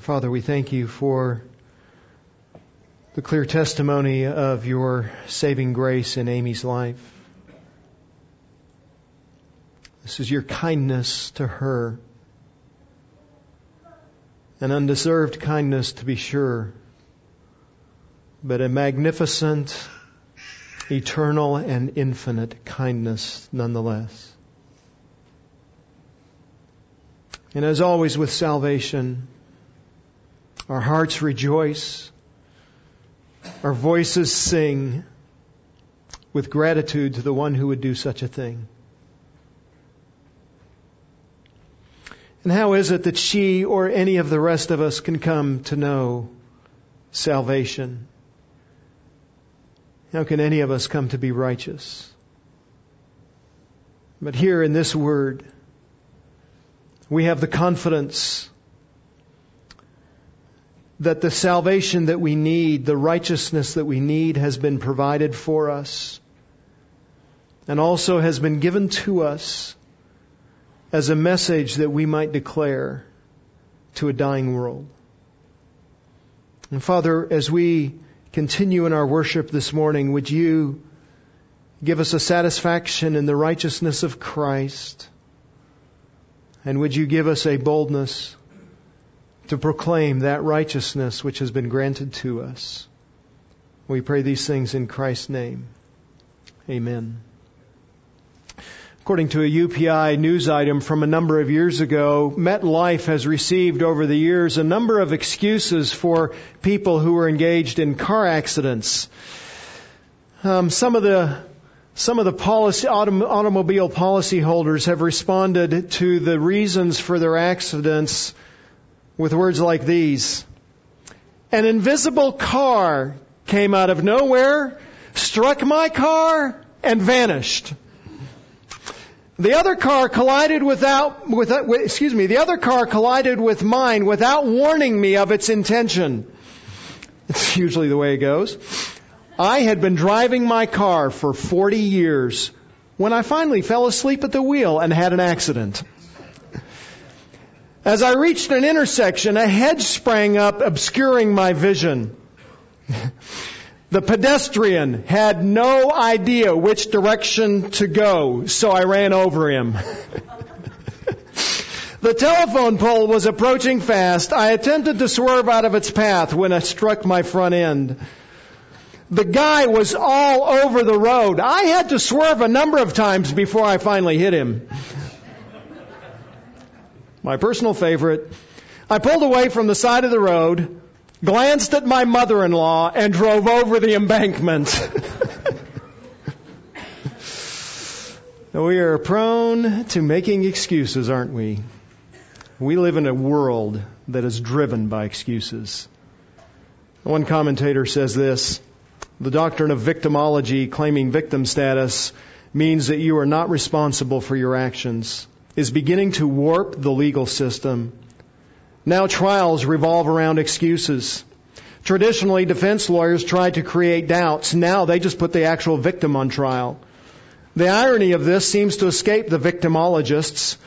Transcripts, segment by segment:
Father, we thank you for the clear testimony of your saving grace in Amy's life. This is your kindness to her. An undeserved kindness to be sure, but a magnificent, eternal, and infinite kindness nonetheless. And as always with salvation, our hearts rejoice. Our voices sing with gratitude to the one who would do such a thing. And how is it that she or any of the rest of us can come to know salvation? How can any of us come to be righteous? But here in this word, we have the confidence that the salvation that we need, the righteousness that we need has been provided for us and also has been given to us as a message that we might declare to a dying world. And Father, as we continue in our worship this morning, would you give us a satisfaction in the righteousness of Christ? And would you give us a boldness to proclaim that righteousness which has been granted to us. We pray these things in Christ's name. Amen. According to a UPI news item from a number of years ago, MetLife has received over the years a number of excuses for people who were engaged in car accidents. Um, some of the some of the policy, autom- automobile policyholders have responded to the reasons for their accidents with words like these. An invisible car came out of nowhere, struck my car, and vanished. The other car collided without, without, excuse me, the other car collided with mine without warning me of its intention. It's usually the way it goes. I had been driving my car for 40 years when I finally fell asleep at the wheel and had an accident. As I reached an intersection, a hedge sprang up, obscuring my vision. the pedestrian had no idea which direction to go, so I ran over him. the telephone pole was approaching fast. I attempted to swerve out of its path when I struck my front end. The guy was all over the road. I had to swerve a number of times before I finally hit him my personal favorite. I pulled away from the side of the road, glanced at my mother-in-law, and drove over the embankment. we are prone to making excuses, aren't we? We live in a world that is driven by excuses. One commentator says this, the doctrine of victimology claiming victim status means that you are not responsible for your actions is beginning to warp the legal system. Now trials revolve around excuses. Traditionally, defense lawyers tried to create doubts. Now they just put the actual victim on trial. The irony of this seems to escape the victimologists.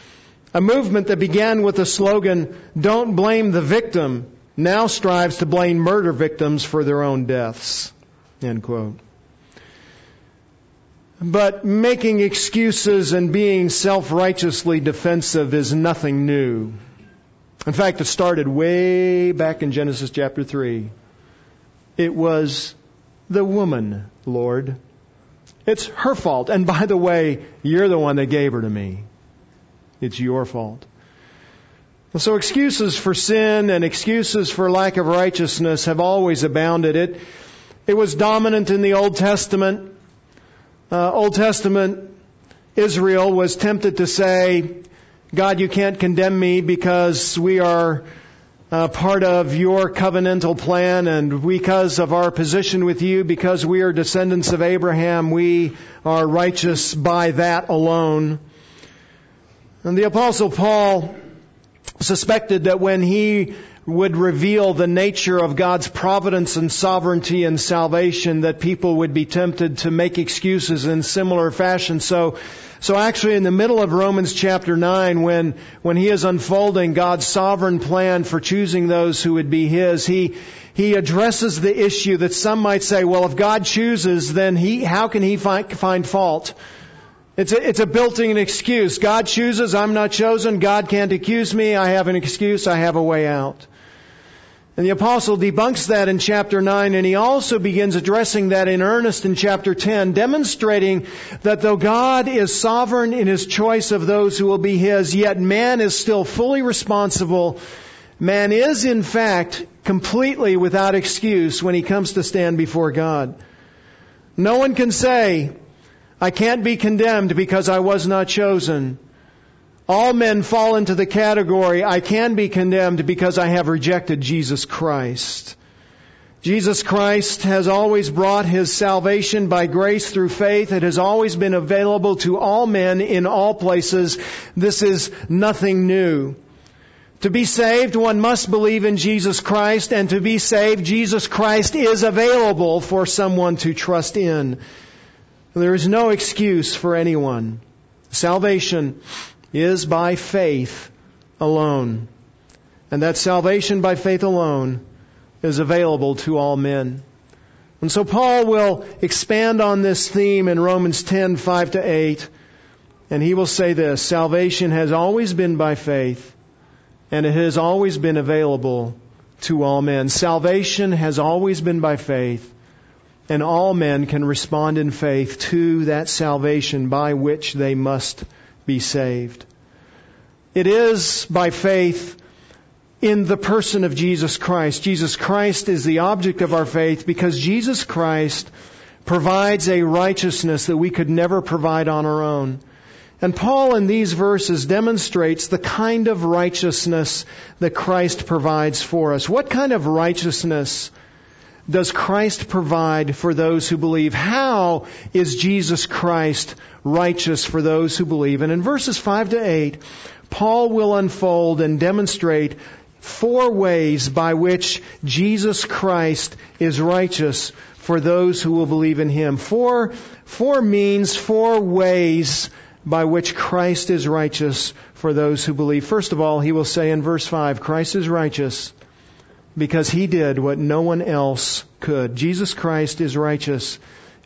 A movement that began with the slogan, don't blame the victim, now strives to blame murder victims for their own deaths. End quote. But making excuses and being self-righteously defensive is nothing new. In fact, it started way back in Genesis chapter 3. It was the woman, Lord. It's her fault. And by the way, you're the one that gave her to me. It's your fault. So excuses for sin and excuses for lack of righteousness have always abounded. It, it was dominant in the Old Testament uh, Old Testament Israel was tempted to say, God, you can't condemn me because we are uh, part of your covenantal plan and because of our position with you, because we are descendants of Abraham, we are righteous by that alone. And the apostle Paul suspected that when he would reveal the nature of God's providence and sovereignty and salvation that people would be tempted to make excuses in similar fashion. So So actually in the middle of Romans chapter 9, when, when he is unfolding God's sovereign plan for choosing those who would be his, he, he addresses the issue that some might say, well, if God chooses, then he, how can he find, find fault? It's a, it's a built-in excuse. God chooses, I'm not chosen, God can't accuse me, I have an excuse, I have a way out. And the apostle debunks that in chapter 9 and he also begins addressing that in earnest in chapter 10, demonstrating that though God is sovereign in his choice of those who will be his, yet man is still fully responsible. Man is in fact completely without excuse when he comes to stand before God. No one can say, I can't be condemned because I was not chosen. All men fall into the category, I can be condemned because I have rejected Jesus Christ. Jesus Christ has always brought His salvation by grace through faith. It has always been available to all men in all places. This is nothing new. To be saved, one must believe in Jesus Christ, and to be saved, Jesus Christ is available for someone to trust in. There is no excuse for anyone. Salvation is by faith alone. And that salvation by faith alone is available to all men. And so Paul will expand on this theme in Romans 10, 5 to 8, and he will say this, salvation has always been by faith, and it has always been available to all men. Salvation has always been by faith, and all men can respond in faith to that salvation by which they must be saved. It is by faith in the person of Jesus Christ. Jesus Christ is the object of our faith because Jesus Christ provides a righteousness that we could never provide on our own. And Paul in these verses demonstrates the kind of righteousness that Christ provides for us. What kind of righteousness does Christ provide for those who believe? How is Jesus Christ righteous for those who believe? And in verses 5 to 8, Paul will unfold and demonstrate four ways by which Jesus Christ is righteous for those who will believe in Him. Four, four means, four ways by which Christ is righteous for those who believe. First of all, he will say in verse 5, Christ is righteous because he did what no one else could. Jesus Christ is righteous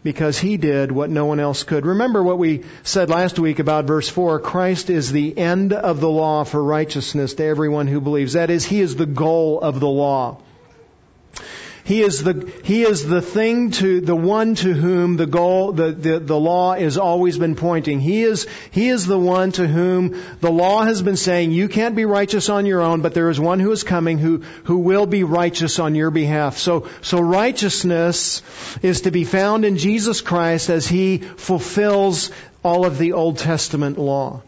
because he did what no one else could. Remember what we said last week about verse 4. Christ is the end of the law for righteousness to everyone who believes. That is, he is the goal of the law. He is the, he is the thing to, the one to whom the goal, the, the, the law has always been pointing. He is, he is the one to whom the law has been saying, you can't be righteous on your own, but there is one who is coming who, who will be righteous on your behalf. So, so righteousness is to be found in Jesus Christ as He fulfills all of the Old Testament law.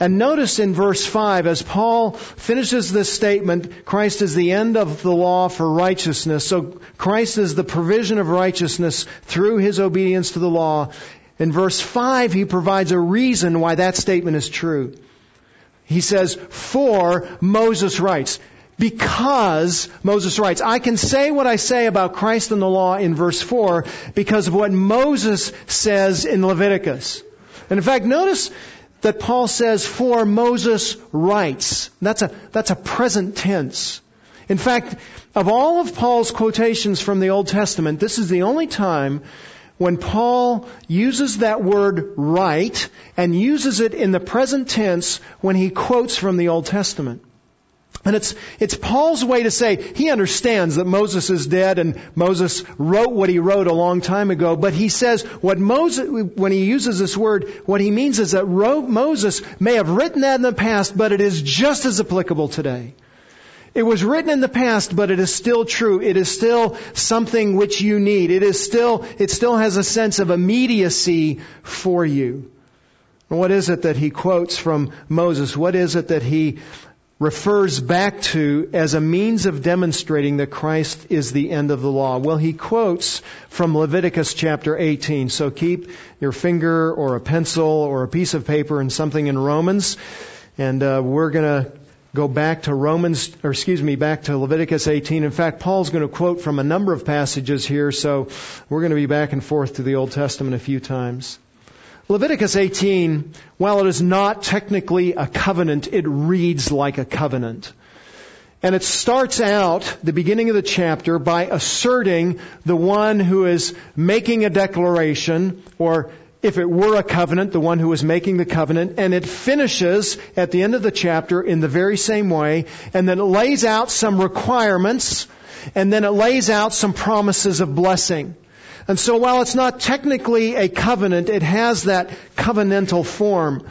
And notice in verse 5, as Paul finishes this statement, Christ is the end of the law for righteousness. So Christ is the provision of righteousness through his obedience to the law. In verse 5, he provides a reason why that statement is true. He says, for Moses writes. Because Moses writes, I can say what I say about Christ and the law in verse 4 because of what Moses says in Leviticus. And in fact, notice that Paul says, for Moses writes. That's a, that's a present tense. In fact, of all of Paul's quotations from the Old Testament, this is the only time when Paul uses that word write and uses it in the present tense when he quotes from the Old Testament. And it's, it's Paul's way to say he understands that Moses is dead and Moses wrote what he wrote a long time ago, but he says what Moses, when he uses this word, what he means is that Moses may have written that in the past, but it is just as applicable today. It was written in the past, but it is still true. It is still something which you need. It is still, it still has a sense of immediacy for you. What is it that he quotes from Moses? What is it that he refers back to as a means of demonstrating that Christ is the end of the law? Well, he quotes from Leviticus chapter 18. So keep your finger or a pencil or a piece of paper and something in Romans. And uh, we're going to go back to Romans, or excuse me, back to Leviticus 18. In fact, Paul's going to quote from a number of passages here, so we're going to be back and forth to the Old Testament a few times. Leviticus 18, while it is not technically a covenant, it reads like a covenant. And it starts out, the beginning of the chapter, by asserting the one who is making a declaration, or if it were a covenant, the one who is making the covenant, and it finishes at the end of the chapter in the very same way, and then it lays out some requirements, and then it lays out some promises of blessing. And so while it's not technically a covenant, it has that covenantal form.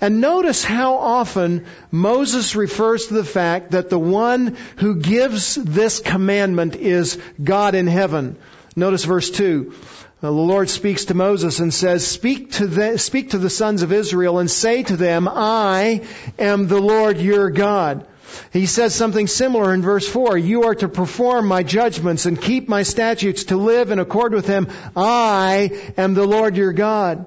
And notice how often Moses refers to the fact that the one who gives this commandment is God in heaven. Notice verse 2. The Lord speaks to Moses and says, speak to, the, speak to the sons of Israel and say to them, I am the Lord your God. He says something similar in verse 4. You are to perform my judgments and keep my statutes to live in accord with them. I am the Lord your God.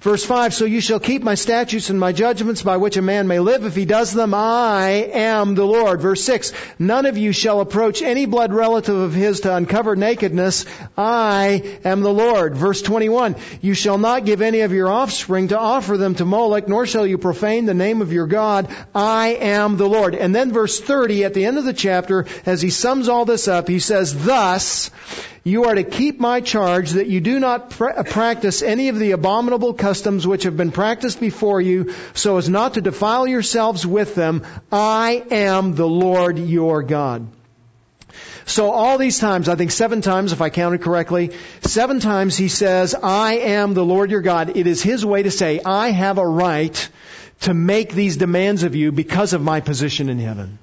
Verse 5, so you shall keep my statutes and my judgments by which a man may live. If he does them, I am the Lord. Verse 6, none of you shall approach any blood relative of his to uncover nakedness. I am the Lord. Verse 21, you shall not give any of your offspring to offer them to Moloch, nor shall you profane the name of your God. I am the Lord. And then verse 30 at the end of the chapter, as he sums all this up, he says, thus, you are to keep my charge that you do not pr- uh, practice any of the abominable customs which have been practiced before you so as not to defile yourselves with them. I am the Lord your God. So all these times, I think seven times if I counted correctly, seven times he says, I am the Lord your God. It is his way to say, I have a right to make these demands of you because of my position in heaven.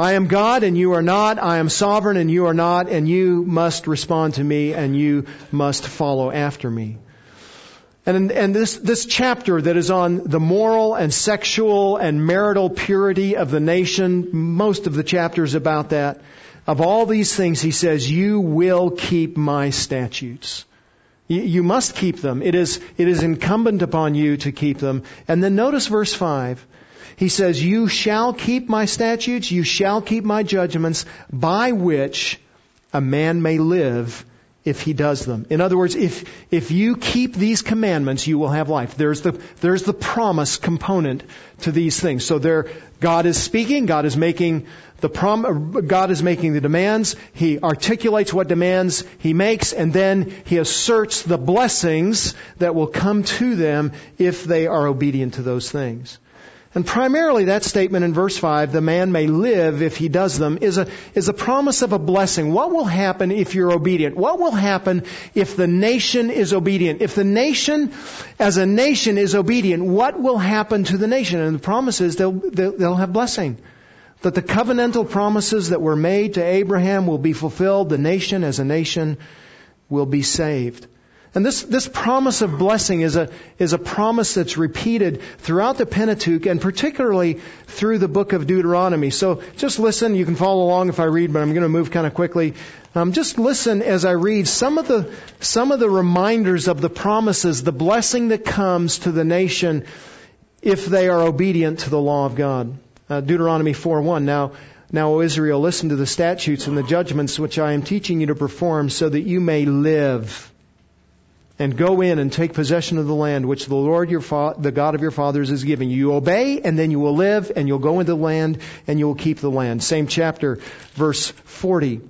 I am God and you are not. I am sovereign and you are not. And you must respond to me and you must follow after me. And, and this, this chapter that is on the moral and sexual and marital purity of the nation, most of the chapters about that. Of all these things, he says, you will keep my statutes. You, must keep them. It is, it is incumbent upon you to keep them. And then notice verse 5. He says, You shall keep my statutes, you shall keep my judgments, by which a man may live if he does them. In other words, if, if you keep these commandments, you will have life. There's the, there's the promise component to these things. So there, God is speaking, God is making the prom, God is making the demands, He articulates what demands He makes, and then He asserts the blessings that will come to them if they are obedient to those things. And primarily that statement in verse 5, the man may live if he does them, is a, is a promise of a blessing. What will happen if you're obedient? What will happen if the nation is obedient? If the nation, as a nation, is obedient, what will happen to the nation? And the promise is they'll, they'll, they'll have blessing. That the covenantal promises that were made to Abraham will be fulfilled. The nation as a nation will be saved. And this, this promise of blessing is a, is a promise that's repeated throughout the Pentateuch and particularly through the book of Deuteronomy. So just listen. You can follow along if I read, but I'm going to move kind of quickly. Um, just listen as I read some of the, some of the reminders of the promises, the blessing that comes to the nation if they are obedient to the law of God. Uh, Deuteronomy 4:1. Now, now, O Israel, listen to the statutes and the judgments which I am teaching you to perform so that you may live and go in and take possession of the land which the Lord your fa- the God of your fathers is giving you. You obey and then you will live and you'll go into the land and you will keep the land. Same chapter, verse 40.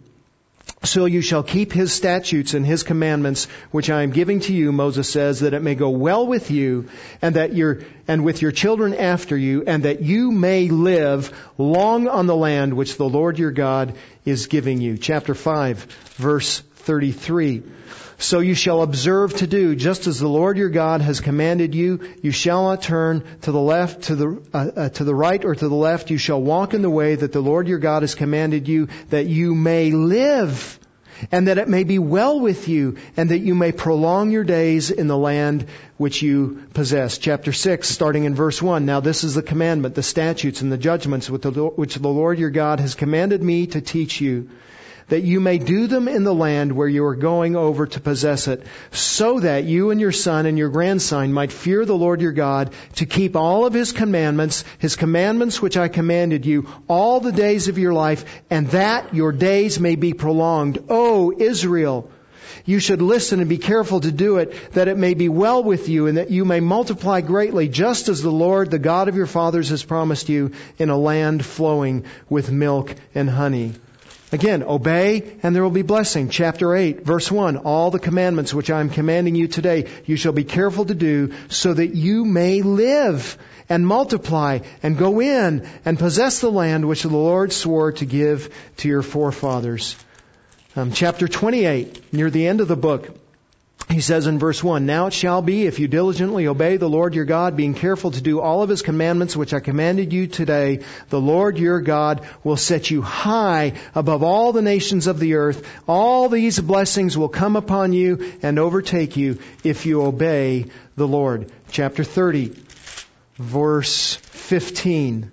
So you shall keep his statutes and his commandments, which I am giving to you, Moses says, that it may go well with you, and that your, and with your children after you, and that you may live long on the land which the Lord your God is giving you. Chapter 5, verse 33. So you shall observe to do just as the Lord your God has commanded you. You shall not turn to the left, to the uh, uh, to the right, or to the left. You shall walk in the way that the Lord your God has commanded you, that you may live, and that it may be well with you, and that you may prolong your days in the land which you possess. Chapter six, starting in verse one. Now this is the commandment, the statutes, and the judgments which the Lord your God has commanded me to teach you that you may do them in the land where you are going over to possess it, so that you and your son and your grandson might fear the Lord your God to keep all of his commandments, his commandments which I commanded you, all the days of your life, and that your days may be prolonged. O Israel, You should listen and be careful to do it, that it may be well with you and that you may multiply greatly, just as the Lord, the God of your fathers, has promised you in a land flowing with milk and honey. Again, obey and there will be blessing. Chapter 8, verse 1. All the commandments which I am commanding you today, you shall be careful to do so that you may live and multiply and go in and possess the land which the Lord swore to give to your forefathers. Um, chapter 28, near the end of the book, he says in verse 1, Now it shall be, if you diligently obey the Lord your God, being careful to do all of his commandments which I commanded you today, the Lord your God will set you high above all the nations of the earth. All these blessings will come upon you and overtake you if you obey the Lord. Chapter 30, verse 15.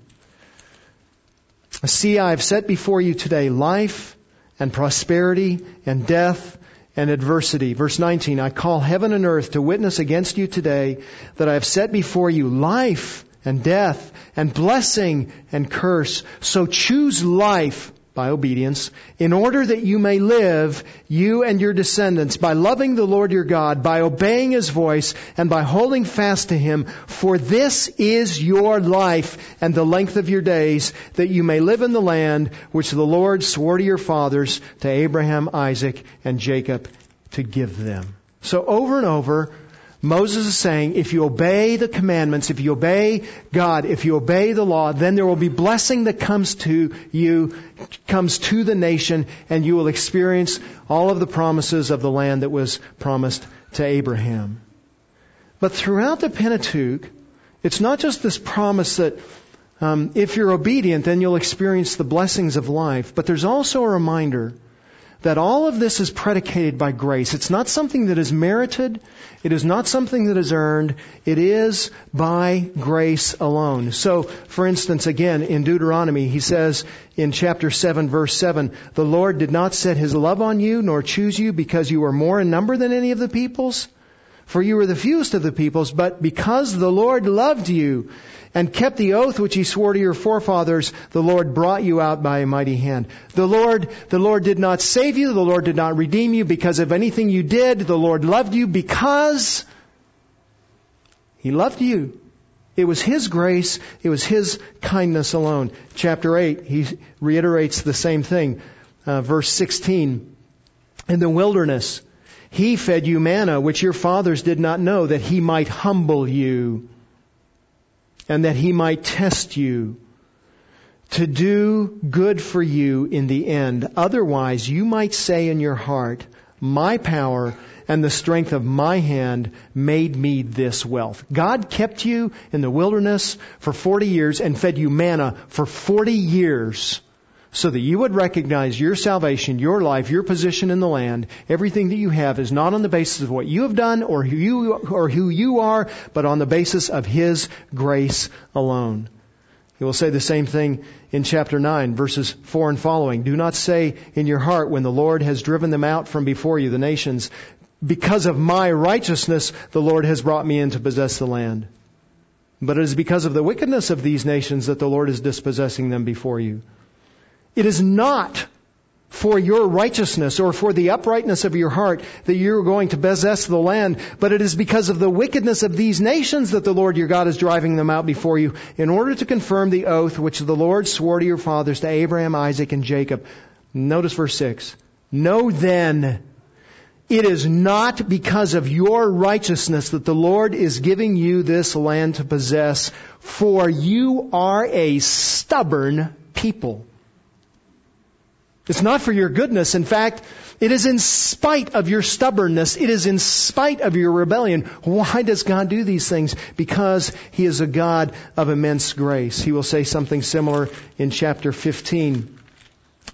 See, I have set before you today life and prosperity and death and adversity. Verse 19, I call heaven and earth to witness against you today that I have set before you life and death and blessing and curse. So choose life by obedience, in order that you may live, you and your descendants, by loving the Lord your God, by obeying his voice, and by holding fast to him. For this is your life and the length of your days, that you may live in the land which the Lord swore to your fathers, to Abraham, Isaac, and Jacob, to give them. So over and over, Moses is saying, if you obey the commandments, if you obey God, if you obey the law, then there will be blessing that comes to you, comes to the nation, and you will experience all of the promises of the land that was promised to Abraham. But throughout the Pentateuch, it's not just this promise that um, if you're obedient, then you'll experience the blessings of life, but there's also a reminder that all of this is predicated by grace. It's not something that is merited. It is not something that is earned. It is by grace alone. So, for instance, again, in Deuteronomy, he says in chapter 7 verse 7, the Lord did not set his love on you nor choose you because you were more in number than any of the peoples. For you were the fewest of the peoples, but because the Lord loved you and kept the oath which he swore to your forefathers, the Lord brought you out by a mighty hand. The Lord, the Lord did not save you, the Lord did not redeem you because of anything you did. The Lord loved you because he loved you. It was His grace, it was His kindness alone. Chapter 8, he reiterates the same thing. Uh, verse 16. In the wilderness, He fed you manna, which your fathers did not know, that He might humble you and that he might test you to do good for you in the end. Otherwise, you might say in your heart, my power and the strength of my hand made me this wealth. God kept you in the wilderness for 40 years and fed you manna for 40 years so that you would recognize your salvation, your life, your position in the land, everything that you have is not on the basis of what you have done or who you, or who you are, but on the basis of His grace alone. He will say the same thing in chapter 9, verses 4 and following. Do not say in your heart when the Lord has driven them out from before you, the nations, because of my righteousness, the Lord has brought me in to possess the land. But it is because of the wickedness of these nations that the Lord is dispossessing them before you. It is not for your righteousness or for the uprightness of your heart that you're going to possess the land, but it is because of the wickedness of these nations that the Lord your God is driving them out before you in order to confirm the oath which the Lord swore to your fathers, to Abraham, Isaac, and Jacob. Notice verse 6. Know then, it is not because of your righteousness that the Lord is giving you this land to possess, for you are a stubborn people. It's not for your goodness. In fact, it is in spite of your stubbornness. It is in spite of your rebellion. Why does God do these things? Because He is a God of immense grace. He will say something similar in chapter 15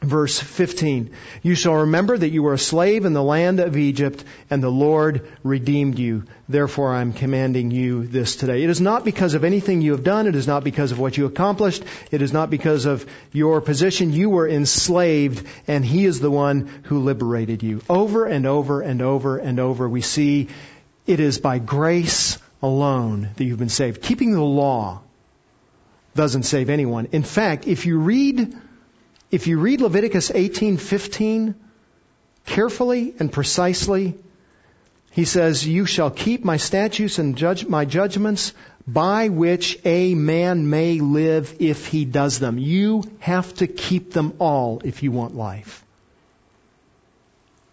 verse 15. You shall remember that you were a slave in the land of Egypt and the Lord redeemed you. Therefore I'm commanding you this today. It is not because of anything you have done. It is not because of what you accomplished. It is not because of your position. You were enslaved and He is the one who liberated you. Over and over and over and over we see it is by grace alone that you've been saved. Keeping the law doesn't save anyone. In fact, if you read if you read Leviticus 18:15, carefully and precisely. He says, You shall keep my statutes and judge my judgments by which a man may live if he does them. You have to keep them all if you want life.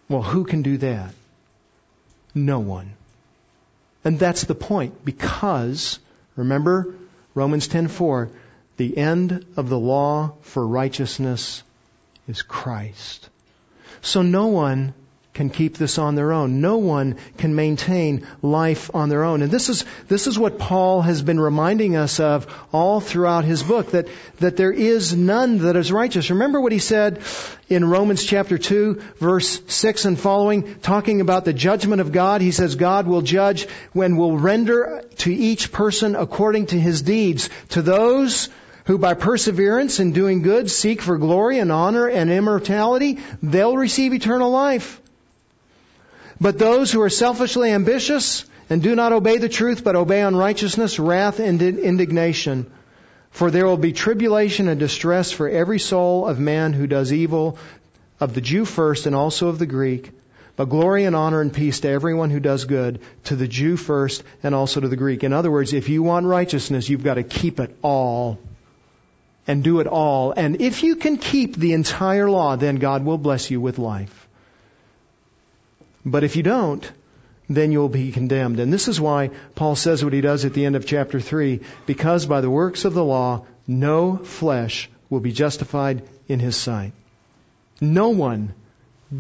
Well, who can do that? No one. And that's the point because remember Romans 10:4 the end of the law for righteousness is Christ. So no one can keep this on their own. No one can maintain life on their own. And this is, this is what Paul has been reminding us of all throughout his book, that, that there is none that is righteous. Remember what he said in Romans chapter 2 verse 6 and following, talking about the judgment of God. He says God will judge when will render to each person according to his deeds. To those who by perseverance in doing good seek for glory and honor and immortality, they'll receive eternal life. But those who are selfishly ambitious and do not obey the truth, but obey unrighteousness, wrath, and indignation. For there will be tribulation and distress for every soul of man who does evil, of the Jew first and also of the Greek. But glory and honor and peace to everyone who does good, to the Jew first and also to the Greek. In other words, if you want righteousness, you've got to keep it all. And do it all. And if you can keep the entire law, then God will bless you with life. But if you don't, then you'll be condemned. And this is why Paul says what he does at the end of chapter 3 because by the works of the law, no flesh will be justified in his sight. No one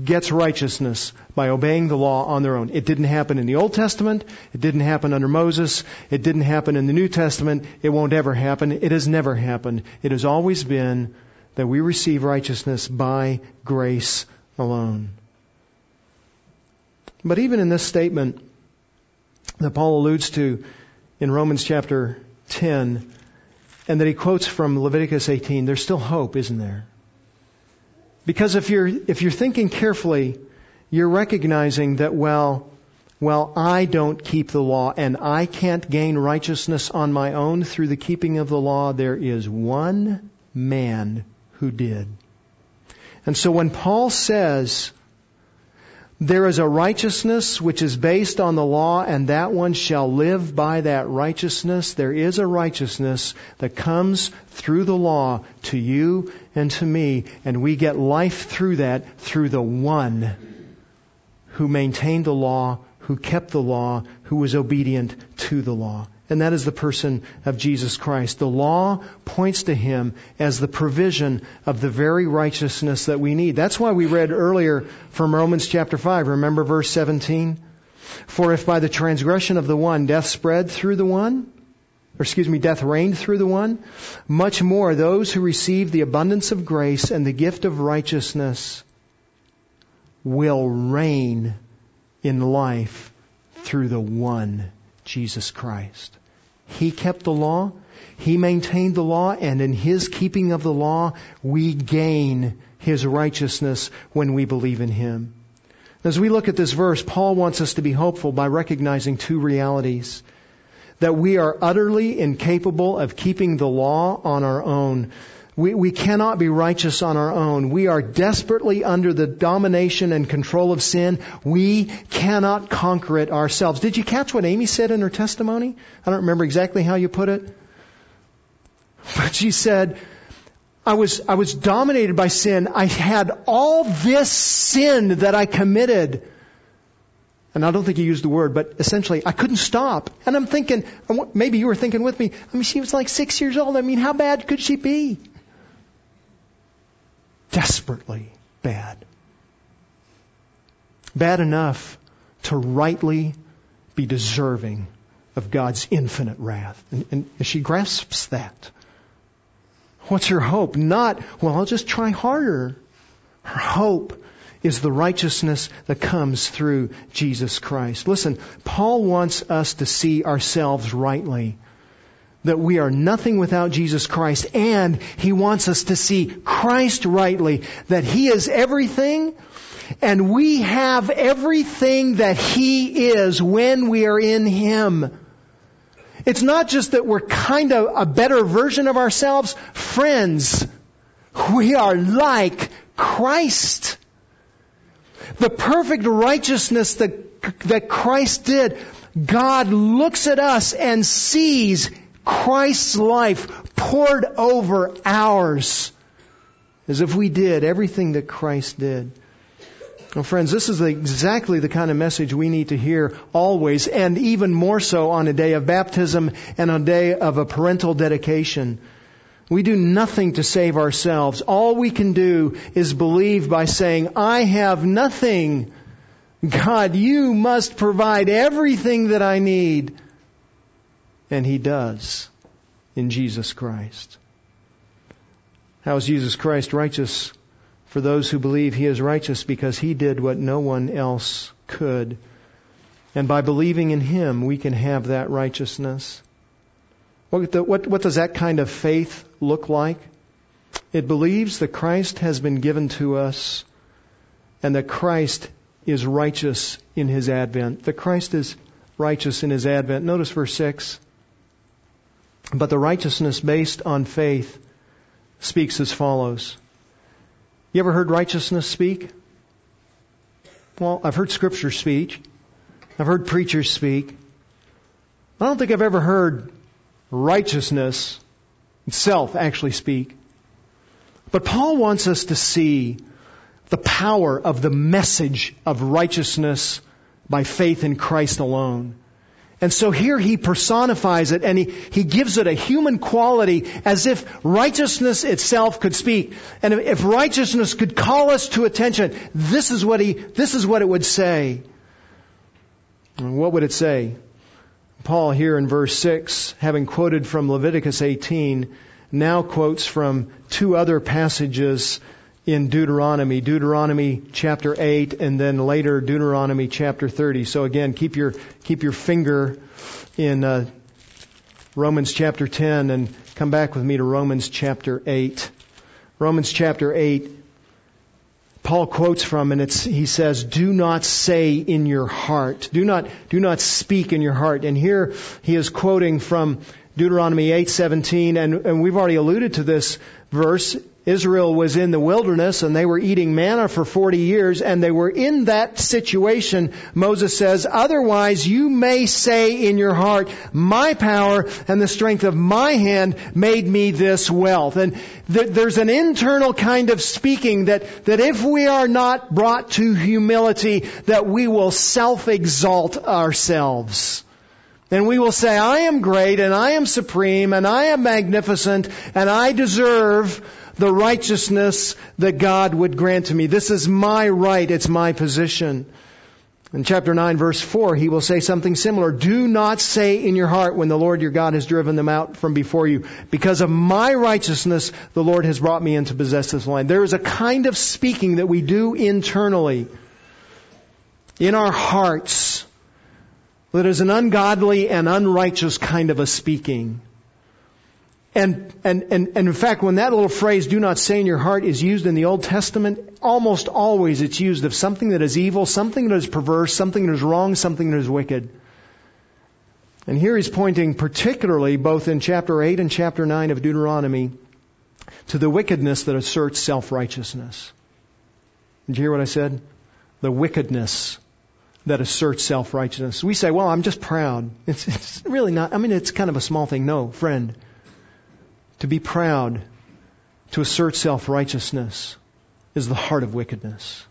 gets righteousness by obeying the law on their own. It didn't happen in the Old Testament. It didn't happen under Moses. It didn't happen in the New Testament. It won't ever happen. It has never happened. It has always been that we receive righteousness by grace alone. But even in this statement that Paul alludes to in Romans chapter 10, and that he quotes from Leviticus 18, there's still hope, isn't there? Because if you're, if you're thinking carefully, you're recognizing that, well, well, I don't keep the law and I can't gain righteousness on my own through the keeping of the law. There is one man who did. And so when Paul says, there is a righteousness which is based on the law, and that one shall live by that righteousness. There is a righteousness that comes through the law to you and to me, and we get life through that through the one who maintained the law, who kept the law, who was obedient to the law and that is the person of Jesus Christ. The law points to Him as the provision of the very righteousness that we need. That's why we read earlier from Romans chapter 5. Remember verse 17? For if by the transgression of the one death spread through the one, or excuse me, death reigned through the one, much more those who receive the abundance of grace and the gift of righteousness will reign in life through the one, Jesus Christ. He kept the law. He maintained the law and in His keeping of the law, we gain His righteousness when we believe in Him. As we look at this verse, Paul wants us to be hopeful by recognizing two realities. That we are utterly incapable of keeping the law on our own. We, we cannot be righteous on our own. We are desperately under the domination and control of sin. We cannot conquer it ourselves. Did you catch what Amy said in her testimony? I don't remember exactly how you put it. But she said, I was, I was dominated by sin. I had all this sin that I committed. And I don't think he used the word, but essentially, I couldn't stop. And I'm thinking, maybe you were thinking with me, I mean, she was like six years old. I mean, how bad could she be? Desperately bad. Bad enough to rightly be deserving of God's infinite wrath. And, and she grasps that. What's her hope? Not, well, I'll just try harder. Her hope is the righteousness that comes through Jesus Christ. Listen, Paul wants us to see ourselves rightly that we are nothing without Jesus Christ and He wants us to see Christ rightly, that He is everything and we have everything that He is when we are in Him. It's not just that we're kind of a better version of ourselves. Friends, we are like Christ. The perfect righteousness that, that Christ did, God looks at us and sees Christ's life poured over ours as if we did everything that Christ did. Well, friends, this is exactly the kind of message we need to hear always, and even more so on a day of baptism and a day of a parental dedication. We do nothing to save ourselves. All we can do is believe by saying, I have nothing. God, you must provide everything that I need. And He does in Jesus Christ. How is Jesus Christ righteous? For those who believe he is righteous because he did what no one else could. And by believing in him, we can have that righteousness. What, the, what, what does that kind of faith look like? It believes that Christ has been given to us and that Christ is righteous in his advent. That Christ is righteous in his advent. Notice verse 6. But the righteousness based on faith speaks as follows. You ever heard righteousness speak? Well, I've heard scripture speak. I've heard preachers speak. I don't think I've ever heard righteousness itself actually speak. But Paul wants us to see the power of the message of righteousness by faith in Christ alone. And so here he personifies it and he, he gives it a human quality as if righteousness itself could speak. And if righteousness could call us to attention, this is what he, this is what it would say. What would it say? Paul here in verse 6, having quoted from Leviticus 18, now quotes from two other passages in Deuteronomy, Deuteronomy chapter 8 and then later Deuteronomy chapter 30. So again, keep your, keep your finger in uh, Romans chapter 10 and come back with me to Romans chapter 8. Romans chapter 8, Paul quotes from and it's, he says, do not say in your heart. Do not, do not speak in your heart. And here he is quoting from Deuteronomy 8:17 and, and we've already alluded to this verse Israel was in the wilderness and they were eating manna for 40 years and they were in that situation. Moses says, otherwise you may say in your heart, my power and the strength of my hand made me this wealth. And th- there's an internal kind of speaking that, that if we are not brought to humility, that we will self-exalt ourselves. And we will say, I am great and I am supreme and I am magnificent and I deserve the righteousness that God would grant to me. This is my right. It's my position. In chapter 9 verse 4, he will say something similar. Do not say in your heart when the Lord your God has driven them out from before you, because of my righteousness, the Lord has brought me in to possess this land. There is a kind of speaking that we do internally in our hearts that is an ungodly and unrighteous kind of a speaking. And, and, and, and in fact, when that little phrase, do not say in your heart, is used in the Old Testament, almost always it's used of something that is evil, something that is perverse, something that is wrong, something that is wicked. And here he's pointing particularly, both in chapter 8 and chapter 9 of Deuteronomy, to the wickedness that asserts self-righteousness. Did you hear what I said? The wickedness that asserts self-righteousness. We say, well, I'm just proud. It's, it's really not, I mean, it's kind of a small thing. No, friend to be proud, to assert self-righteousness is the heart of wickedness.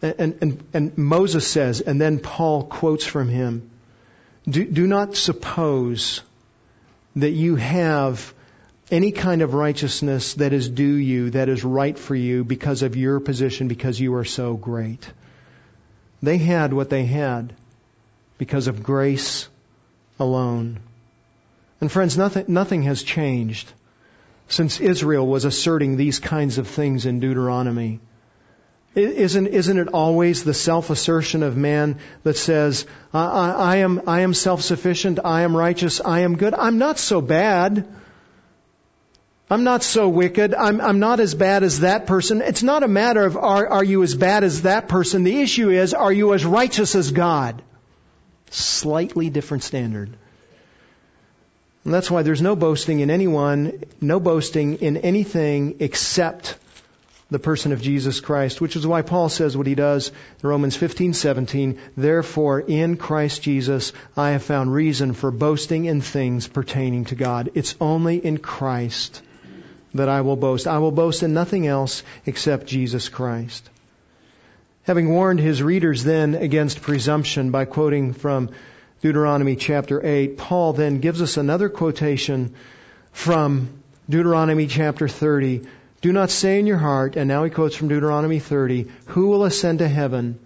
And, and, and Moses says, and then Paul quotes from him, do, do not suppose that you have any kind of righteousness that is due you, that is right for you because of your position, because you are so great. They had what they had because of grace alone. And friends, nothing, nothing has changed since Israel was asserting these kinds of things in Deuteronomy. Isn't, isn't it always the self-assertion of man that says, I, I, I am, I am self-sufficient, I am righteous, I am good, I'm not so bad. I'm not so wicked. I'm, I'm not as bad as that person. It's not a matter of are, are you as bad as that person. The issue is, are you as righteous as God? Slightly different standard. And that's why there's no boasting in anyone, no boasting in anything except the person of Jesus Christ, which is why Paul says what he does in Romans 15:17, "Therefore in Christ Jesus I have found reason for boasting in things pertaining to God." It's only in Christ that I will boast. I will boast in nothing else except Jesus Christ. Having warned his readers then against presumption by quoting from Deuteronomy chapter 8, Paul then gives us another quotation from Deuteronomy chapter 30 do not say in your heart, and now he quotes from Deuteronomy 30, who will ascend to heaven?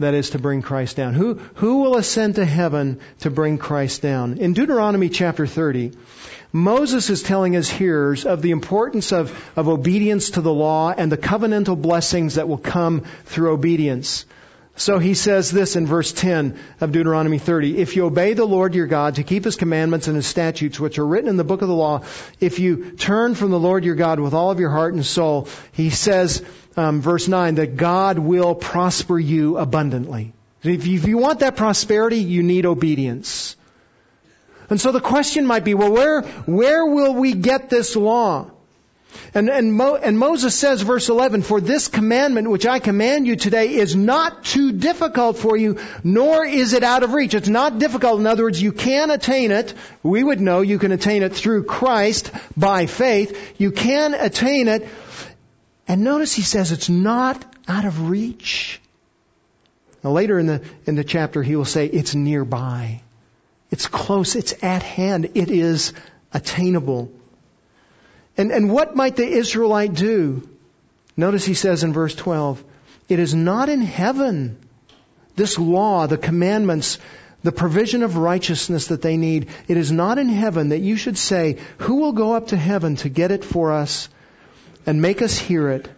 That is to bring Christ down. Who, who will ascend to heaven to bring Christ down? In Deuteronomy chapter 30, Moses is telling his hearers of the importance of, of obedience to the law and the covenantal blessings that will come through obedience. So he says this in verse 10 of Deuteronomy 30. If you obey the Lord your God to keep his commandments and his statutes, which are written in the book of the law, if you turn from the Lord your God with all of your heart and soul, he says, um, verse 9, that God will prosper you abundantly. If you, if you want that prosperity, you need obedience. And so the question might be, well, where, where will we get this law? And, and, Mo, and, Moses says, verse 11, For this commandment which I command you today is not too difficult for you, nor is it out of reach. It's not difficult. In other words, you can attain it. We would know you can attain it through Christ by faith. You can attain it. And notice he says it's not out of reach. Now later in the, in the chapter he will say it's nearby. It's close. It's at hand. It is attainable. And, and what might the Israelite do? Notice he says in verse 12, it is not in heaven. This law, the commandments, the provision of righteousness that they need, it is not in heaven that you should say, who will go up to heaven to get it for us and make us hear it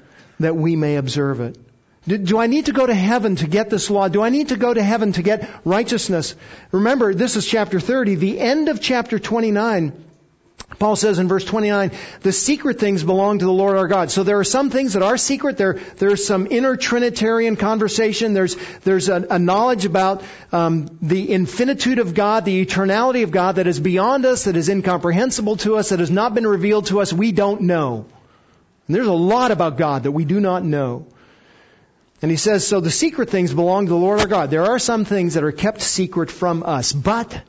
that we may observe it? Do, do I need to go to heaven to get this law? Do I need to go to heaven to get righteousness? Remember, this is chapter 30. The end of chapter 29 Paul says in verse 29, the secret things belong to the Lord our God. So there are some things that are secret. There, there's some inner Trinitarian conversation. There's, there's a, a knowledge about um, the infinitude of God, the eternality of God that is beyond us, that is incomprehensible to us, that has not been revealed to us. We don't know. And there's a lot about God that we do not know. And he says, so the secret things belong to the Lord our God. There are some things that are kept secret from us, but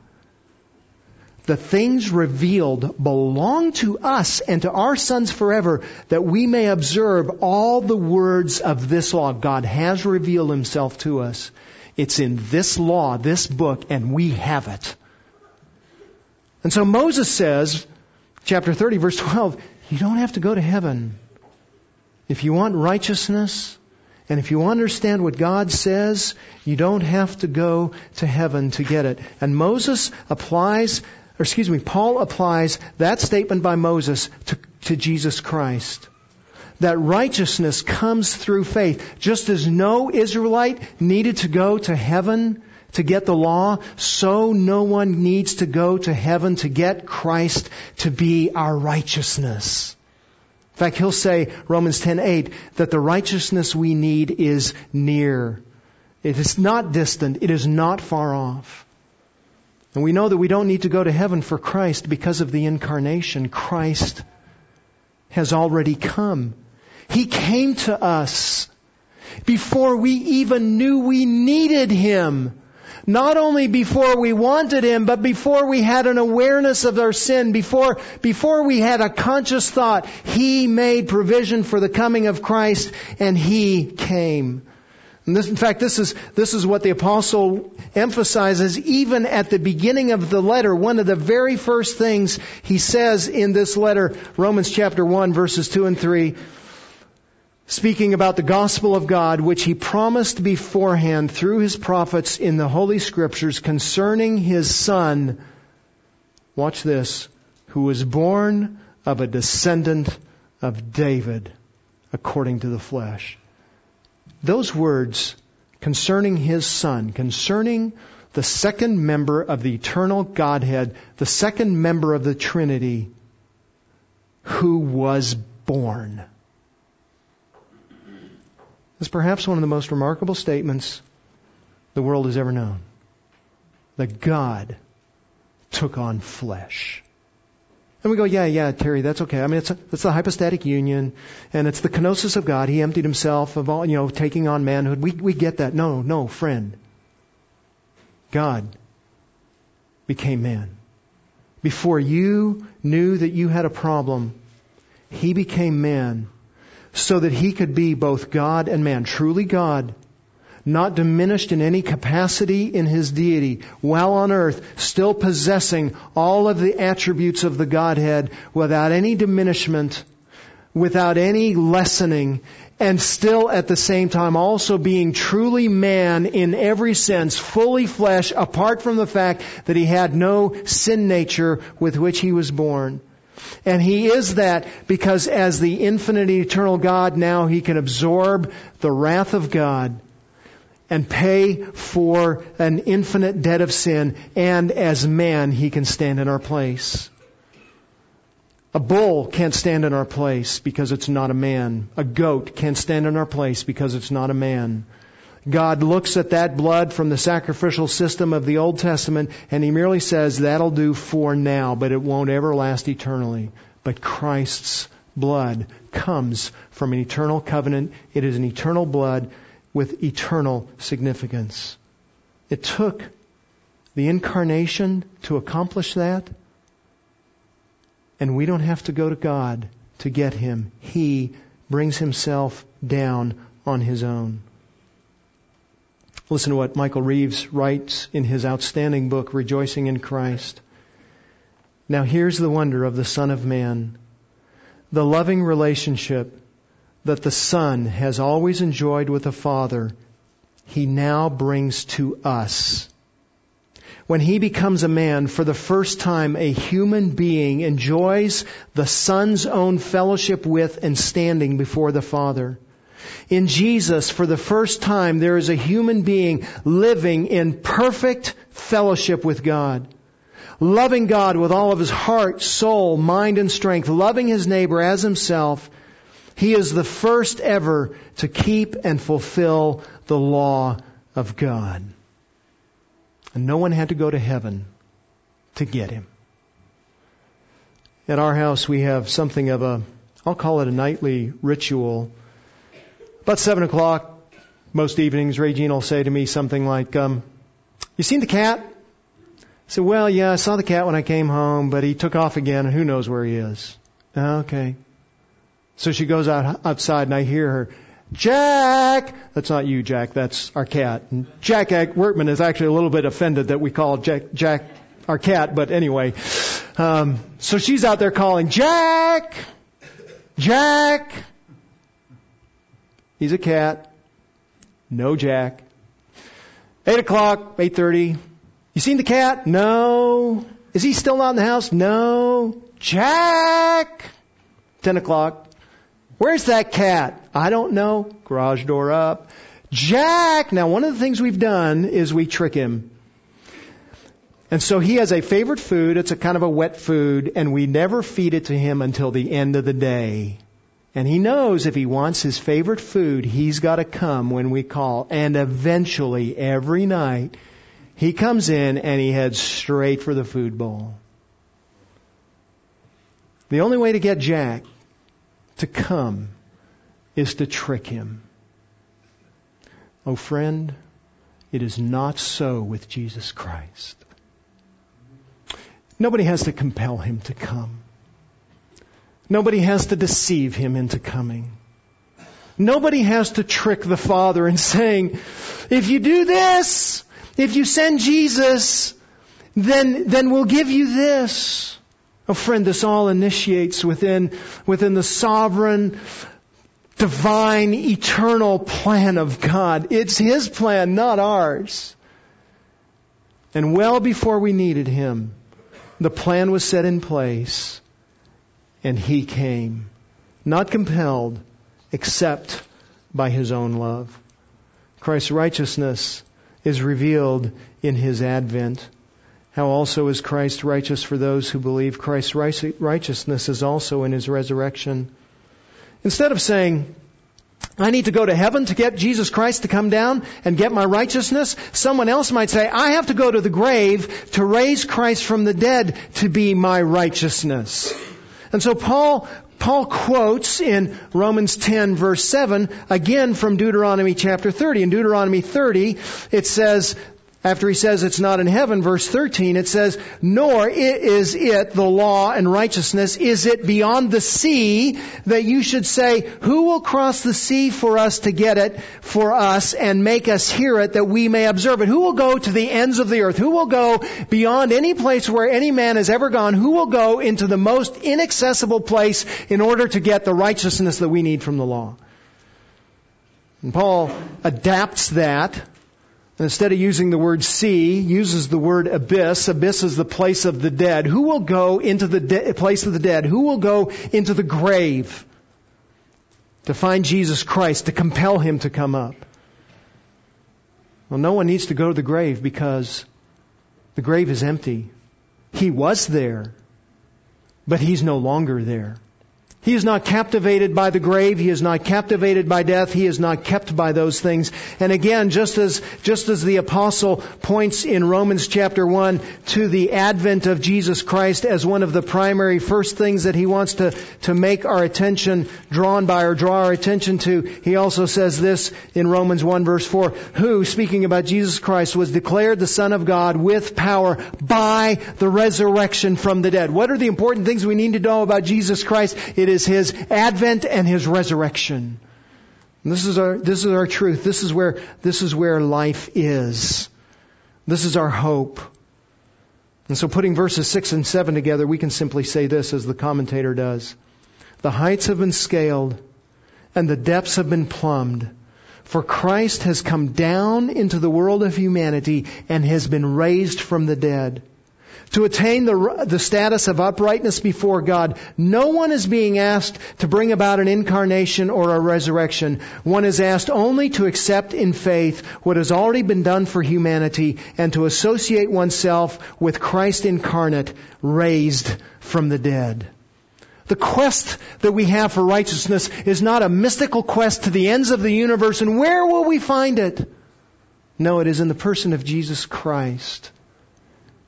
the things revealed belong to us and to our sons forever that we may observe all the words of this law. God has revealed himself to us. It's in this law, this book, and we have it. And so Moses says, chapter 30, verse 12, you don't have to go to heaven. If you want righteousness, and if you understand what God says, you don't have to go to heaven to get it. And Moses applies or excuse me, Paul applies that statement by Moses to, to Jesus Christ. That righteousness comes through faith. Just as no Israelite needed to go to heaven to get the law, so no one needs to go to heaven to get Christ to be our righteousness. In fact, he'll say, Romans 10:8, that the righteousness we need is near. It is not distant. It is not far off. And we know that we don't need to go to heaven for Christ because of the incarnation. Christ has already come. He came to us before we even knew we needed Him. Not only before we wanted Him, but before we had an awareness of our sin, before, before we had a conscious thought, He made provision for the coming of Christ and He came. This, in fact, this is, this is what the apostle emphasizes even at the beginning of the letter. One of the very first things he says in this letter, Romans chapter 1 verses 2 and 3, speaking about the gospel of God, which he promised beforehand through his prophets in the Holy Scriptures concerning his son, watch this, who was born of a descendant of David according to the flesh. Those words concerning his son, concerning the second member of the eternal Godhead, the second member of the Trinity, who was born. is perhaps one of the most remarkable statements the world has ever known. That God took on flesh. And we go, yeah, yeah, Terry, that's okay. I mean, it's, a, it's the hypostatic union, and it's the kenosis of God. He emptied himself of all, you know, taking on manhood. We, we get that. No, no, friend. God became man. Before you knew that you had a problem, He became man so that He could be both God and man, truly God, not diminished in any capacity in His deity, while on earth, still possessing all of the attributes of the Godhead without any diminishment, without any lessening, and still at the same time also being truly man in every sense, fully flesh, apart from the fact that he had no sin nature with which he was born. And he is that because as the infinite eternal God now he can absorb the wrath of God and pay for an infinite debt of sin and as man he can stand in our place. A bull can't stand in our place because it's not a man. A goat can't stand in our place because it's not a man. God looks at that blood from the sacrificial system of the Old Testament and He merely says, that'll do for now, but it won't ever last eternally. But Christ's blood comes from an eternal covenant. It is an eternal blood with eternal significance. It took the incarnation to accomplish that. And we don't have to go to God to get Him. He brings Himself down on His own. Listen to what Michael Reeves writes in his outstanding book, Rejoicing in Christ. Now here's the wonder of the Son of Man. The loving relationship that the Son has always enjoyed with the Father, He now brings to us when he becomes a man, for the first time, a human being enjoys the Son's own fellowship with and standing before the Father. In Jesus, for the first time, there is a human being living in perfect fellowship with God. Loving God with all of his heart, soul, mind, and strength, loving his neighbor as himself. He is the first ever to keep and fulfill the law of God. And no one had to go to heaven to get him. At our house, we have something of a, I'll call it a nightly ritual. About seven o'clock, most evenings, Regine will say to me something like, um, you seen the cat? I said, well, yeah, I saw the cat when I came home, but he took off again and who knows where he is. Okay. So she goes out outside and I hear her, Jack! That's not you, Jack. That's our cat. And Jack Workman is actually a little bit offended that we call Jack, Jack our cat, but anyway. Um, so she's out there calling, Jack! Jack! He's a cat. No Jack. Eight o'clock, eight thirty. You seen the cat? No. Is he still not in the house? No. Jack! Ten o'clock. Where's that cat? I don't know. Garage door up. Jack! Now one of the things we've done is we trick him. And so he has a favorite food. It's a kind of a wet food and we never feed it to him until the end of the day. And he knows if he wants his favorite food, he's got to come when we call. And eventually, every night, he comes in and he heads straight for the food bowl. The only way to get Jack to come is to trick him. Oh friend, it is not so with Jesus Christ. Nobody has to compel him to come. Nobody has to deceive him into coming. Nobody has to trick the Father in saying, if you do this, if you send Jesus, then, then we'll give you this. Oh friend, this all initiates within, within the sovereign, divine, eternal plan of God. It's His plan, not ours. And well before we needed Him, the plan was set in place and He came. Not compelled, except by His own love. Christ's righteousness is revealed in His advent. How also is Christ righteous for those who believe? Christ's righteousness is also in his resurrection. Instead of saying, I need to go to heaven to get Jesus Christ to come down and get my righteousness. Someone else might say, I have to go to the grave to raise Christ from the dead to be my righteousness. And so Paul, Paul quotes in Romans 10 verse 7, again from Deuteronomy chapter 30. In Deuteronomy 30, it says, after he says it's not in heaven, verse 13, it says, Nor is it the law and righteousness, is it beyond the sea that you should say, Who will cross the sea for us to get it for us and make us hear it that we may observe it? Who will go to the ends of the earth? Who will go beyond any place where any man has ever gone? Who will go into the most inaccessible place in order to get the righteousness that we need from the law? And Paul adapts that instead of using the word sea, uses the word abyss. Abyss is the place of the dead. Who will go into the de- place of the dead? Who will go into the grave to find Jesus Christ, to compel him to come up? Well, no one needs to go to the grave because the grave is empty. He was there, but he's no longer there. He is not captivated by the grave. He is not captivated by death. He is not kept by those things. And again, just as, just as the apostle points in Romans chapter 1 to the advent of Jesus Christ as one of the primary first things that he wants to, to make our attention drawn by or draw our attention to, he also says this in Romans 1 verse 4, who, speaking about Jesus Christ, was declared the Son of God with power by the resurrection from the dead. What are the important things we need to know about Jesus Christ? It is His advent and His resurrection. And this is our, this is our truth. This is where, this is where life is. This is our hope. And so putting verses 6 and 7 together, we can simply say this as the commentator does. The heights have been scaled and the depths have been plumbed. For Christ has come down into the world of humanity and has been raised from the dead to attain the, the status of uprightness before God, no one is being asked to bring about an incarnation or a resurrection. One is asked only to accept in faith what has already been done for humanity and to associate oneself with Christ incarnate, raised from the dead. The quest that we have for righteousness is not a mystical quest to the ends of the universe and where will we find it? No, it is in the person of Jesus Christ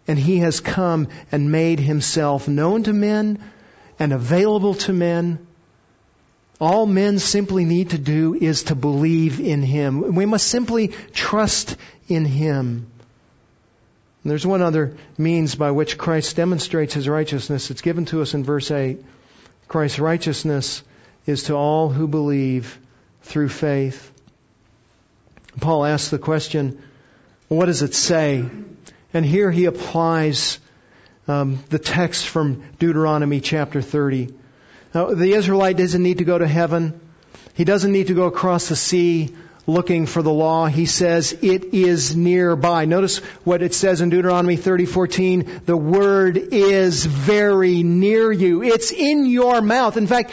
and he has come and made himself known to men and available to men. All men simply need to do is to believe in him. We must simply trust in him. And there's one other means by which Christ demonstrates his righteousness. It's given to us in verse 8. Christ's righteousness is to all who believe through faith. Paul asks the question, what does it say? And here he applies um, the text from Deuteronomy chapter 30. Now, the Israelite doesn't need to go to heaven. He doesn't need to go across the sea looking for the law. He says it is nearby. Notice what it says in Deuteronomy 30:14, the word is very near you. It's in your mouth. In fact,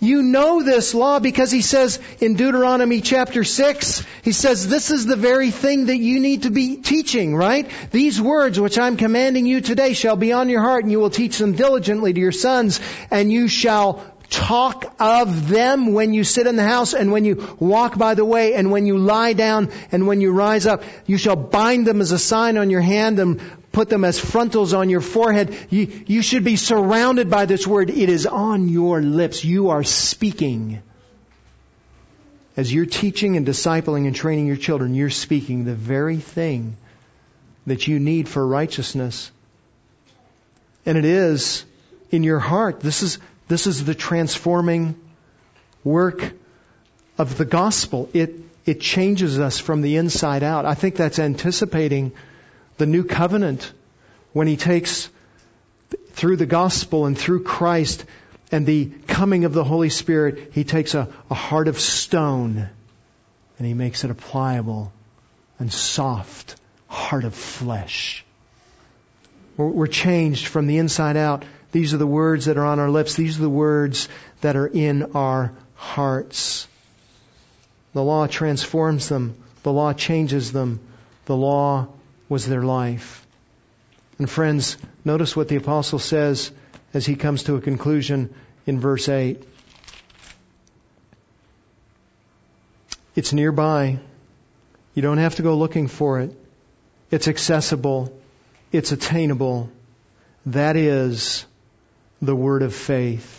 you know this law because he says in Deuteronomy chapter 6, he says this is the very thing that you need to be teaching, right? These words which I'm commanding you today shall be on your heart and you will teach them diligently to your sons and you shall talk of them when you sit in the house and when you walk by the way and when you lie down and when you rise up. You shall bind them as a sign on your hand and put them as frontals on your forehead. You, you should be surrounded by this word. It is on your lips. You are speaking. As you're teaching and discipling and training your children, you're speaking the very thing that you need for righteousness. And it is in your heart. This is, this is the transforming work of the gospel. It, it changes us from the inside out. I think that's anticipating the new covenant when he takes through the gospel and through Christ and the coming of the Holy Spirit, he takes a, a heart of stone and he makes it a pliable and soft heart of flesh. We're, we're changed from the inside out. These are the words that are on our lips. These are the words that are in our hearts. The law transforms them. The law changes them. The law was their life. And friends, notice what the apostle says as he comes to a conclusion in verse 8. It's nearby. You don't have to go looking for it. It's accessible. It's attainable. That is the word of faith.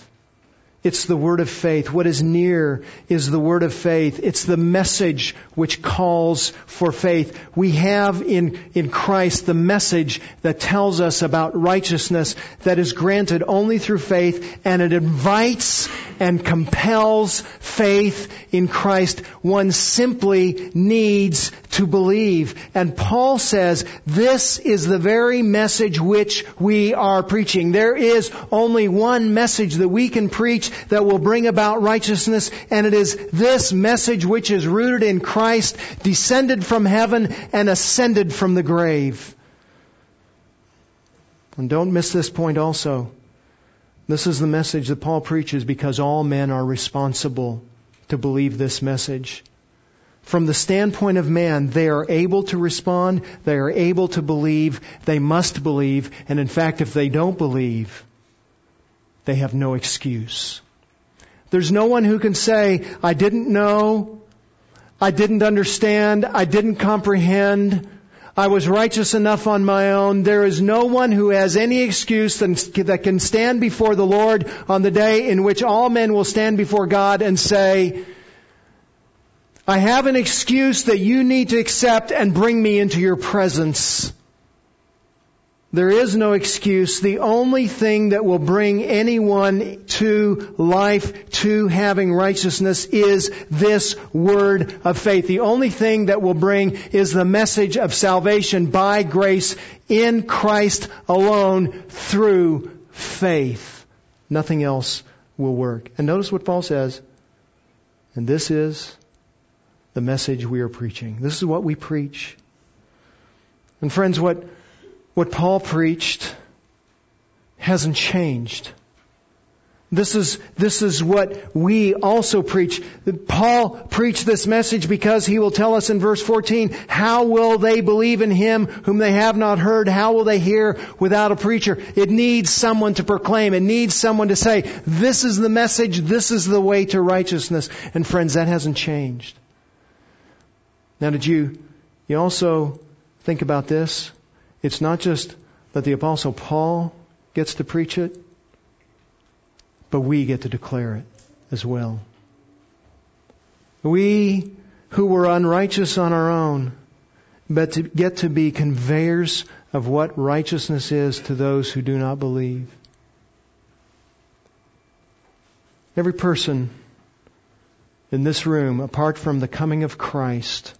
It's the word of faith. What is near is the word of faith. It's the message which calls for faith. We have in, in Christ the message that tells us about righteousness that is granted only through faith and it invites and compels faith in Christ. One simply needs to believe. And Paul says this is the very message which we are preaching. There is only one message that we can preach that will bring about righteousness, and it is this message which is rooted in Christ, descended from heaven and ascended from the grave. And don't miss this point also. This is the message that Paul preaches because all men are responsible to believe this message. From the standpoint of man, they are able to respond, they are able to believe, they must believe, and in fact, if they don't believe, they have no excuse. There's no one who can say, I didn't know, I didn't understand, I didn't comprehend, I was righteous enough on my own. There is no one who has any excuse that can stand before the Lord on the day in which all men will stand before God and say, I have an excuse that you need to accept and bring me into your presence. There is no excuse. The only thing that will bring anyone to life, to having righteousness is this word of faith. The only thing that will bring is the message of salvation by grace in Christ alone through faith. Nothing else will work. And notice what Paul says. And this is the message we are preaching. This is what we preach. And friends, what what Paul preached hasn't changed. This is, this is what we also preach. Paul preached this message because he will tell us in verse 14, how will they believe in him whom they have not heard? How will they hear without a preacher? It needs someone to proclaim. It needs someone to say, this is the message, this is the way to righteousness. And friends, that hasn't changed. Now did you, you also think about this? It's not just that the apostle Paul gets to preach it, but we get to declare it as well. We who were unrighteous on our own, but to get to be conveyors of what righteousness is to those who do not believe. Every person in this room, apart from the coming of Christ,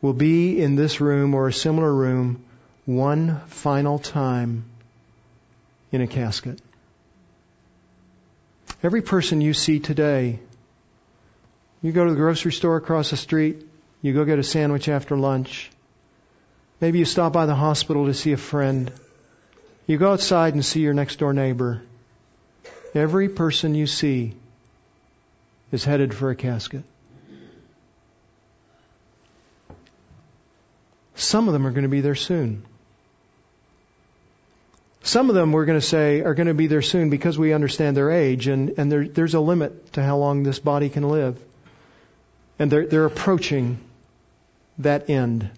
will be in this room or a similar room one final time in a casket. Every person you see today, you go to the grocery store across the street, you go get a sandwich after lunch, maybe you stop by the hospital to see a friend, you go outside and see your next door neighbor. Every person you see is headed for a casket. Some of them are going to be there soon. Some of them we're going to say are going to be there soon because we understand their age, and, and there, there's a limit to how long this body can live. And they're, they're approaching that end.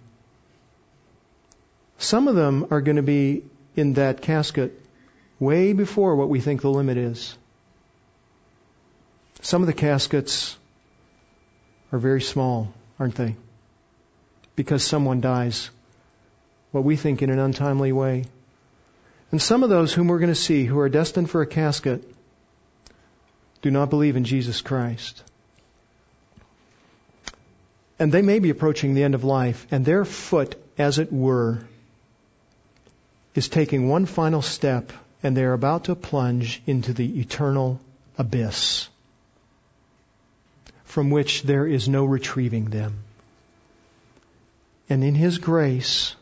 Some of them are going to be in that casket way before what we think the limit is. Some of the caskets are very small, aren't they? Because someone dies, what we think in an untimely way. And some of those whom we're going to see who are destined for a casket do not believe in Jesus Christ. And they may be approaching the end of life, and their foot, as it were, is taking one final step, and they are about to plunge into the eternal abyss from which there is no retrieving them. And in His grace,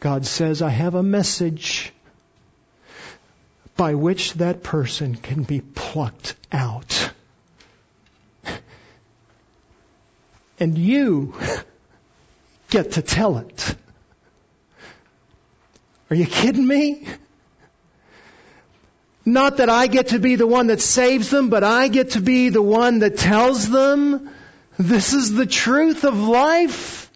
God says, I have a message by which that person can be plucked out. And you get to tell it. Are you kidding me? Not that I get to be the one that saves them, but I get to be the one that tells them this is the truth of life.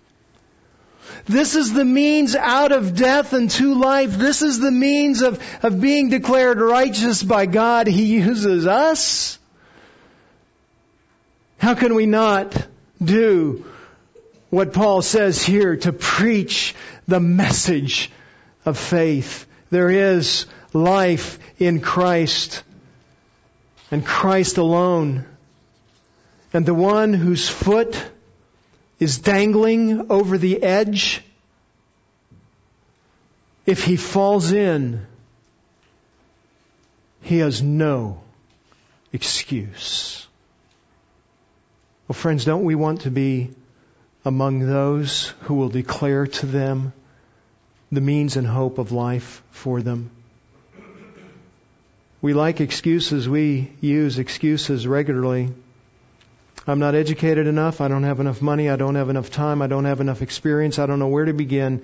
This is the means out of death into life. This is the means of, of being declared righteous by God. He uses us. How can we not do what Paul says here to preach the message of faith? There is life in Christ and Christ alone. And the one whose foot is dangling over the edge, if he falls in, he has no excuse. Well, friends, don't we want to be among those who will declare to them the means and hope of life for them? We like excuses. We use excuses regularly. I'm not educated enough. I don't have enough money. I don't have enough time. I don't have enough experience. I don't know where to begin.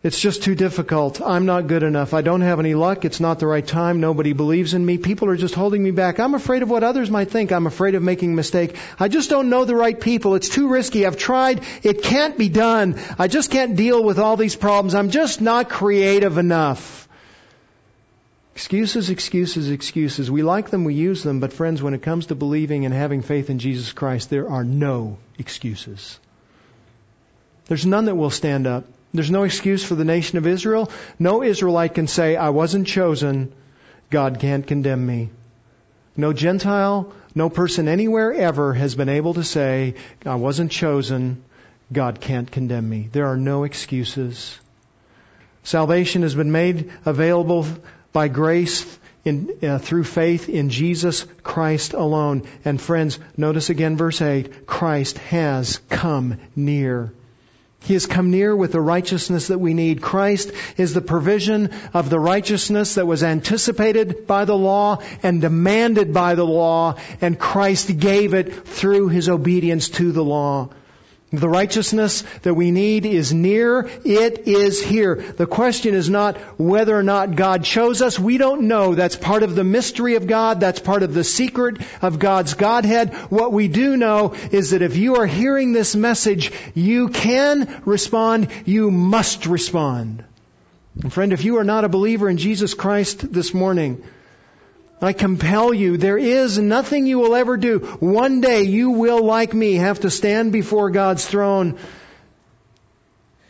It's just too difficult. I'm not good enough. I don't have any luck. It's not the right time. Nobody believes in me. People are just holding me back. I'm afraid of what others might think. I'm afraid of making a mistake. I just don't know the right people. It's too risky. I've tried. It can't be done. I just can't deal with all these problems. I'm just not creative enough. Excuses, excuses, excuses. We like them, we use them, but friends, when it comes to believing and having faith in Jesus Christ, there are no excuses. There's none that will stand up. There's no excuse for the nation of Israel. No Israelite can say, I wasn't chosen. God can't condemn me. No Gentile, no person anywhere ever has been able to say, I wasn't chosen. God can't condemn me. There are no excuses. Salvation has been made available by grace in, uh, through faith in Jesus Christ alone. And friends, notice again verse 8, Christ has come near. He has come near with the righteousness that we need. Christ is the provision of the righteousness that was anticipated by the law and demanded by the law, and Christ gave it through His obedience to the law. The righteousness that we need is near. It is here. The question is not whether or not God chose us. We don't know. That's part of the mystery of God. That's part of the secret of God's Godhead. What we do know is that if you are hearing this message, you can respond. You must respond. And friend, if you are not a believer in Jesus Christ this morning, I compel you, there is nothing you will ever do. One day you will, like me, have to stand before God's throne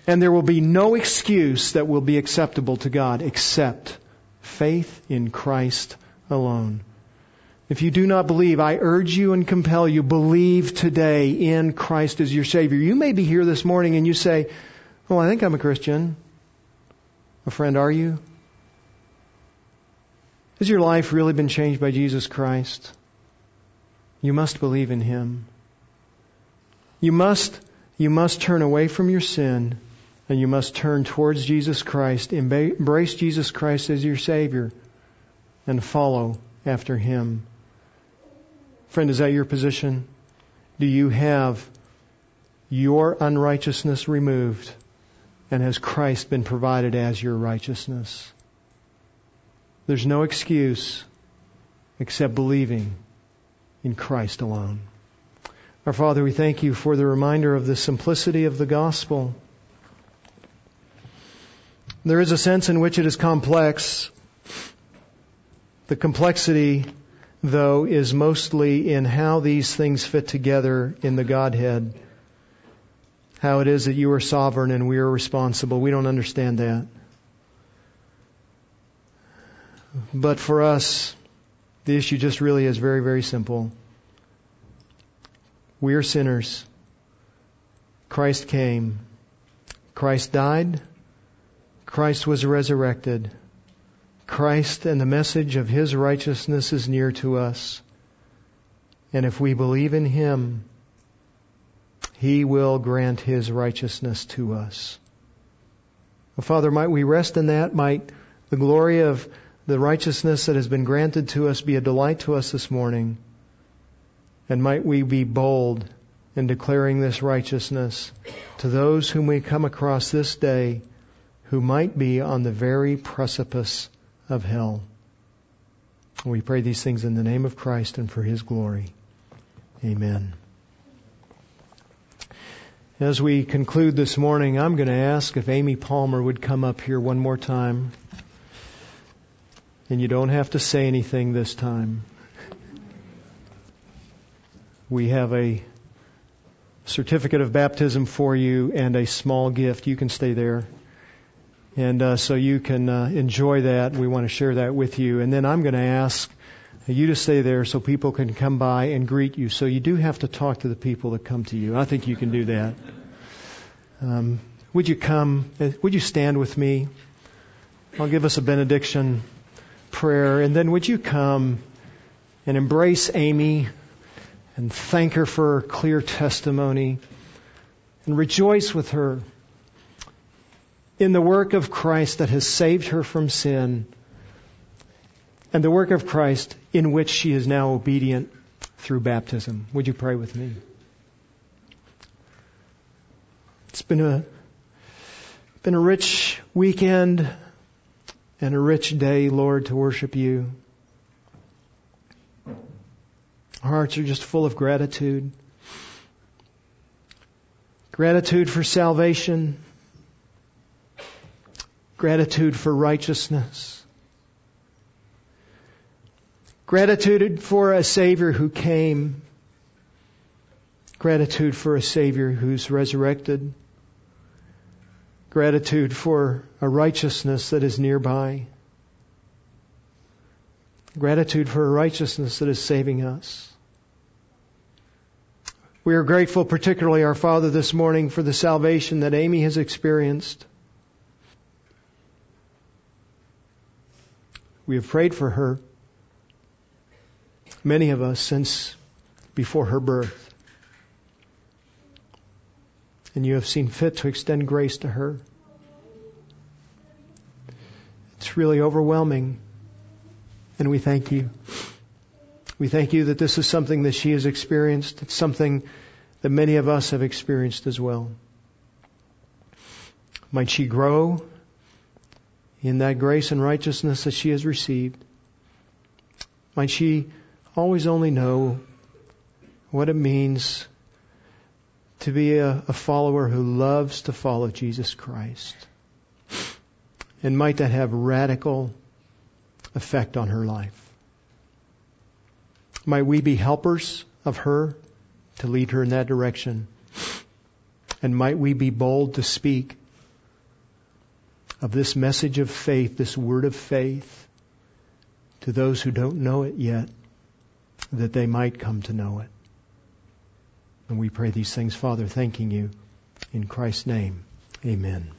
and there will be no excuse that will be acceptable to God except faith in Christ alone. If you do not believe, I urge you and compel you, believe today in Christ as your Savior. You may be here this morning and you say, Oh, I think I'm a Christian. A friend, are you? Has your life really been changed by Jesus Christ? You must believe in Him. You must, you must turn away from your sin and you must turn towards Jesus Christ, embrace Jesus Christ as your Savior, and follow after Him. Friend, is that your position? Do you have your unrighteousness removed? And has Christ been provided as your righteousness? There's no excuse except believing in Christ alone. Our Father, we thank you for the reminder of the simplicity of the gospel. There is a sense in which it is complex. The complexity, though, is mostly in how these things fit together in the Godhead. How it is that you are sovereign and we are responsible. We don't understand that. But for us, the issue just really is very, very simple. We are sinners. Christ came. Christ died. Christ was resurrected. Christ and the message of His righteousness is near to us. And if we believe in Him, He will grant His righteousness to us. Father, might we rest in that? Might the glory of the righteousness that has been granted to us be a delight to us this morning. And might we be bold in declaring this righteousness to those whom we come across this day who might be on the very precipice of hell. We pray these things in the name of Christ and for His glory. Amen. As we conclude this morning, I'm going to ask if Amy Palmer would come up here one more time. And you don't have to say anything this time. We have a certificate of baptism for you and a small gift. You can stay there. And uh, so you can uh, enjoy that. We want to share that with you. And then I'm going to ask you to stay there so people can come by and greet you. So you do have to talk to the people that come to you. I think you can do that. Um, would you come? Uh, would you stand with me? I'll give us a benediction prayer. And then would you come and embrace Amy and thank her for her clear testimony and rejoice with her in the work of Christ that has saved her from sin and the work of Christ in which she is now obedient through baptism. Would you pray with me? It's been a been a rich weekend and a rich day, Lord, to worship you. Our hearts are just full of gratitude. Gratitude for salvation, Gratitude for righteousness. Gratitude for a Savior who came. Gratitude for a Savior who's resurrected. Gratitude for a righteousness that is nearby. Gratitude for a righteousness that is saving us. We are grateful, particularly our Father, this morning for the salvation that Amy has experienced. We have prayed for her, many of us, since before her birth. And you have seen fit to extend grace to her. It's really overwhelming. And we thank you. We thank you that this is something that she has experienced. It's something that many of us have experienced as well. Might she grow in that grace and righteousness that she has received. Might she always only know what it means to be a, a, follower who loves to follow Jesus Christ. And might that have radical effect on her life. Might we be helpers of her to lead her in that direction. And might we be bold to speak of this message of faith, this word of faith, to those who don't know it yet, that they might come to know it. And we pray these things, Father, thanking you in Christ's name. Amen.